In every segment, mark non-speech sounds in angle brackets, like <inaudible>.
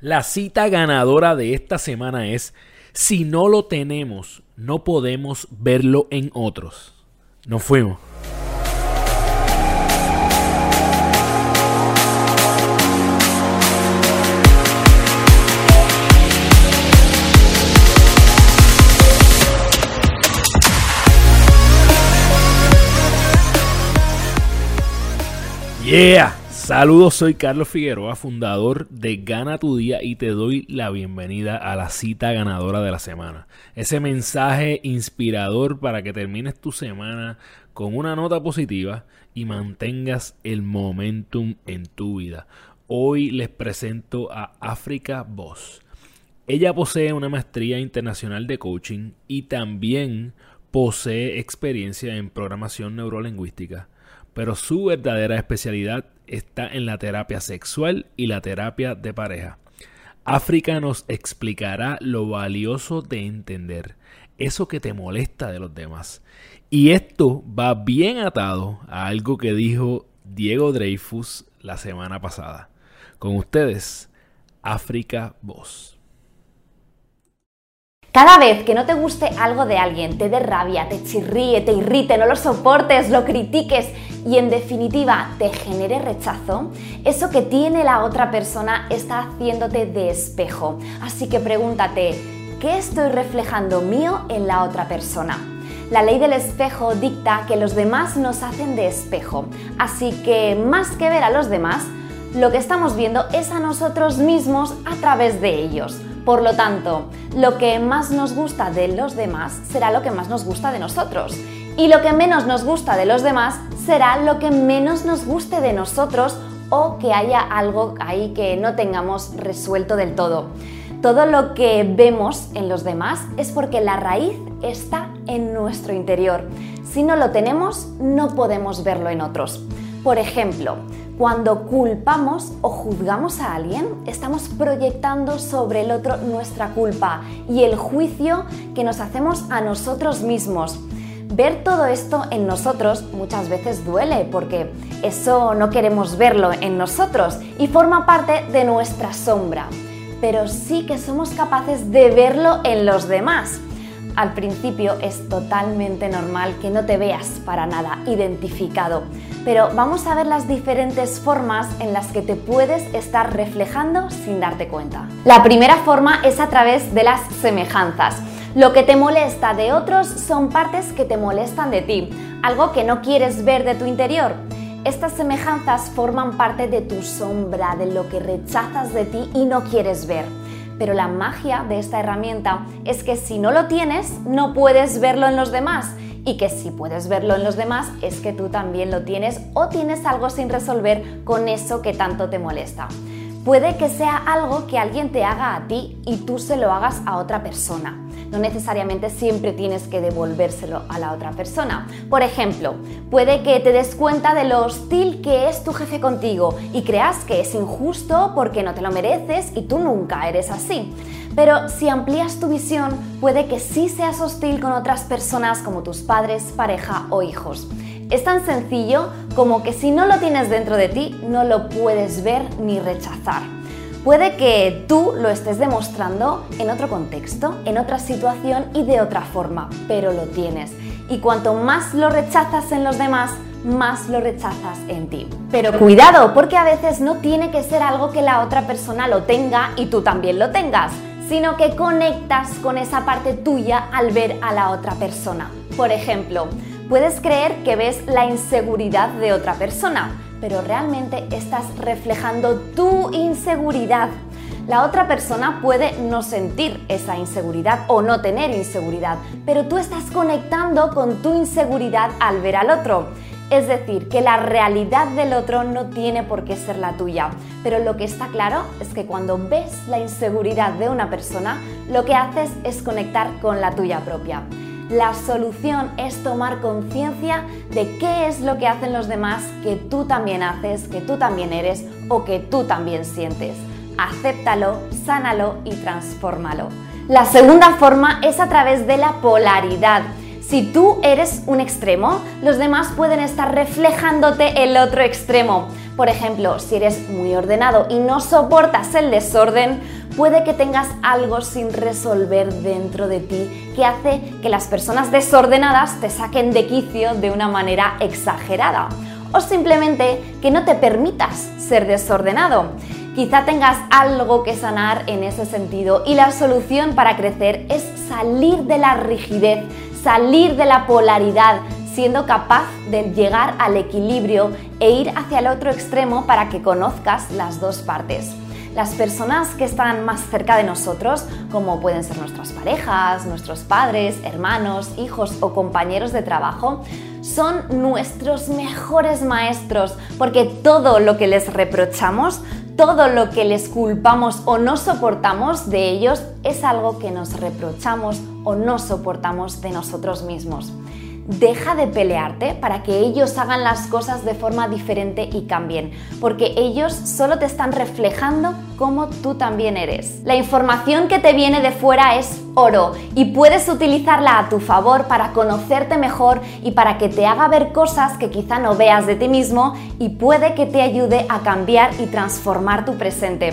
La cita ganadora de esta semana es, si no lo tenemos, no podemos verlo en otros. Nos fuimos. Yeah. Saludos, soy Carlos Figueroa, fundador de Gana tu Día y te doy la bienvenida a la cita ganadora de la semana. Ese mensaje inspirador para que termines tu semana con una nota positiva y mantengas el momentum en tu vida. Hoy les presento a África Boss. Ella posee una maestría internacional de coaching y también posee experiencia en programación neurolingüística pero su verdadera especialidad está en la terapia sexual y la terapia de pareja. África nos explicará lo valioso de entender eso que te molesta de los demás. Y esto va bien atado a algo que dijo Diego Dreyfus la semana pasada. Con ustedes, África Voz. Cada vez que no te guste algo de alguien, te dé rabia, te chirríe, te irrite, no lo soportes, lo critiques y en definitiva te genere rechazo, eso que tiene la otra persona está haciéndote de espejo. Así que pregúntate, ¿qué estoy reflejando mío en la otra persona? La ley del espejo dicta que los demás nos hacen de espejo, así que más que ver a los demás, lo que estamos viendo es a nosotros mismos a través de ellos. Por lo tanto, lo que más nos gusta de los demás será lo que más nos gusta de nosotros. Y lo que menos nos gusta de los demás será lo que menos nos guste de nosotros o que haya algo ahí que no tengamos resuelto del todo. Todo lo que vemos en los demás es porque la raíz está en nuestro interior. Si no lo tenemos, no podemos verlo en otros. Por ejemplo, cuando culpamos o juzgamos a alguien, estamos proyectando sobre el otro nuestra culpa y el juicio que nos hacemos a nosotros mismos. Ver todo esto en nosotros muchas veces duele porque eso no queremos verlo en nosotros y forma parte de nuestra sombra. Pero sí que somos capaces de verlo en los demás. Al principio es totalmente normal que no te veas para nada identificado pero vamos a ver las diferentes formas en las que te puedes estar reflejando sin darte cuenta. La primera forma es a través de las semejanzas. Lo que te molesta de otros son partes que te molestan de ti, algo que no quieres ver de tu interior. Estas semejanzas forman parte de tu sombra, de lo que rechazas de ti y no quieres ver. Pero la magia de esta herramienta es que si no lo tienes, no puedes verlo en los demás y que si puedes verlo en los demás es que tú también lo tienes o tienes algo sin resolver con eso que tanto te molesta. Puede que sea algo que alguien te haga a ti y tú se lo hagas a otra persona. No necesariamente siempre tienes que devolvérselo a la otra persona. Por ejemplo, puede que te des cuenta de lo hostil que es tu jefe contigo y creas que es injusto porque no te lo mereces y tú nunca eres así. Pero si amplías tu visión, puede que sí seas hostil con otras personas como tus padres, pareja o hijos. Es tan sencillo como que si no lo tienes dentro de ti, no lo puedes ver ni rechazar. Puede que tú lo estés demostrando en otro contexto, en otra situación y de otra forma, pero lo tienes. Y cuanto más lo rechazas en los demás, más lo rechazas en ti. Pero cuidado, porque a veces no tiene que ser algo que la otra persona lo tenga y tú también lo tengas sino que conectas con esa parte tuya al ver a la otra persona. Por ejemplo, puedes creer que ves la inseguridad de otra persona, pero realmente estás reflejando tu inseguridad. La otra persona puede no sentir esa inseguridad o no tener inseguridad, pero tú estás conectando con tu inseguridad al ver al otro. Es decir, que la realidad del otro no tiene por qué ser la tuya. Pero lo que está claro es que cuando ves la inseguridad de una persona, lo que haces es conectar con la tuya propia. La solución es tomar conciencia de qué es lo que hacen los demás que tú también haces, que tú también eres o que tú también sientes. Acéptalo, sánalo y transfórmalo. La segunda forma es a través de la polaridad. Si tú eres un extremo, los demás pueden estar reflejándote el otro extremo. Por ejemplo, si eres muy ordenado y no soportas el desorden, puede que tengas algo sin resolver dentro de ti que hace que las personas desordenadas te saquen de quicio de una manera exagerada. O simplemente que no te permitas ser desordenado. Quizá tengas algo que sanar en ese sentido y la solución para crecer es salir de la rigidez, salir de la polaridad, siendo capaz de llegar al equilibrio e ir hacia el otro extremo para que conozcas las dos partes. Las personas que están más cerca de nosotros, como pueden ser nuestras parejas, nuestros padres, hermanos, hijos o compañeros de trabajo, son nuestros mejores maestros porque todo lo que les reprochamos, todo lo que les culpamos o no soportamos de ellos es algo que nos reprochamos o no soportamos de nosotros mismos. Deja de pelearte para que ellos hagan las cosas de forma diferente y cambien, porque ellos solo te están reflejando cómo tú también eres. La información que te viene de fuera es oro y puedes utilizarla a tu favor para conocerte mejor y para que te haga ver cosas que quizá no veas de ti mismo y puede que te ayude a cambiar y transformar tu presente.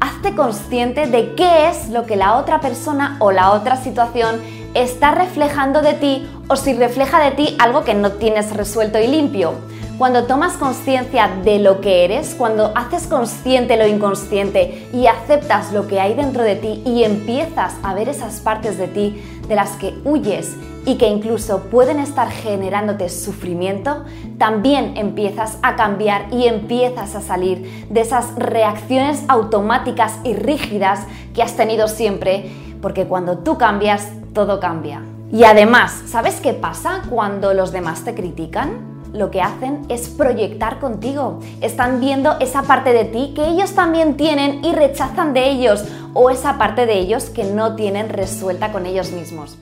Hazte consciente de qué es lo que la otra persona o la otra situación está reflejando de ti o si refleja de ti algo que no tienes resuelto y limpio. Cuando tomas conciencia de lo que eres, cuando haces consciente lo inconsciente y aceptas lo que hay dentro de ti y empiezas a ver esas partes de ti de las que huyes y que incluso pueden estar generándote sufrimiento, también empiezas a cambiar y empiezas a salir de esas reacciones automáticas y rígidas que has tenido siempre, porque cuando tú cambias, todo cambia. Y además, ¿sabes qué pasa cuando los demás te critican? Lo que hacen es proyectar contigo. Están viendo esa parte de ti que ellos también tienen y rechazan de ellos o esa parte de ellos que no tienen resuelta con ellos mismos.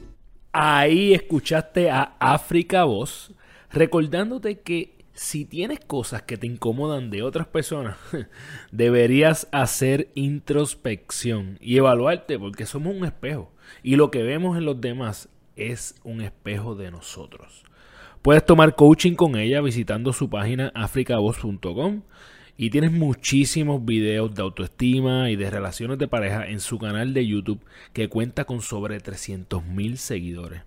Ahí escuchaste a África Voz recordándote que si tienes cosas que te incomodan de otras personas, <laughs> deberías hacer introspección y evaluarte porque somos un espejo y lo que vemos en los demás es un espejo de nosotros. Puedes tomar coaching con ella visitando su página africavoz.com y tienes muchísimos videos de autoestima y de relaciones de pareja en su canal de YouTube que cuenta con sobre 300.000 seguidores.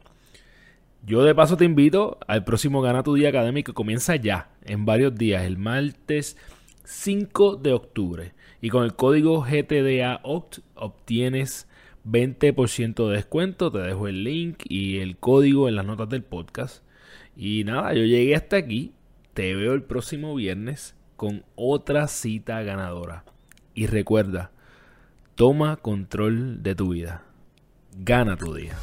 Yo de paso te invito al próximo Gana tu Día Académico que comienza ya, en varios días, el martes 5 de octubre. Y con el código GTDAOCT obtienes 20% de descuento. Te dejo el link y el código en las notas del podcast. Y nada, yo llegué hasta aquí. Te veo el próximo viernes con otra cita ganadora. Y recuerda, toma control de tu vida. Gana tu día.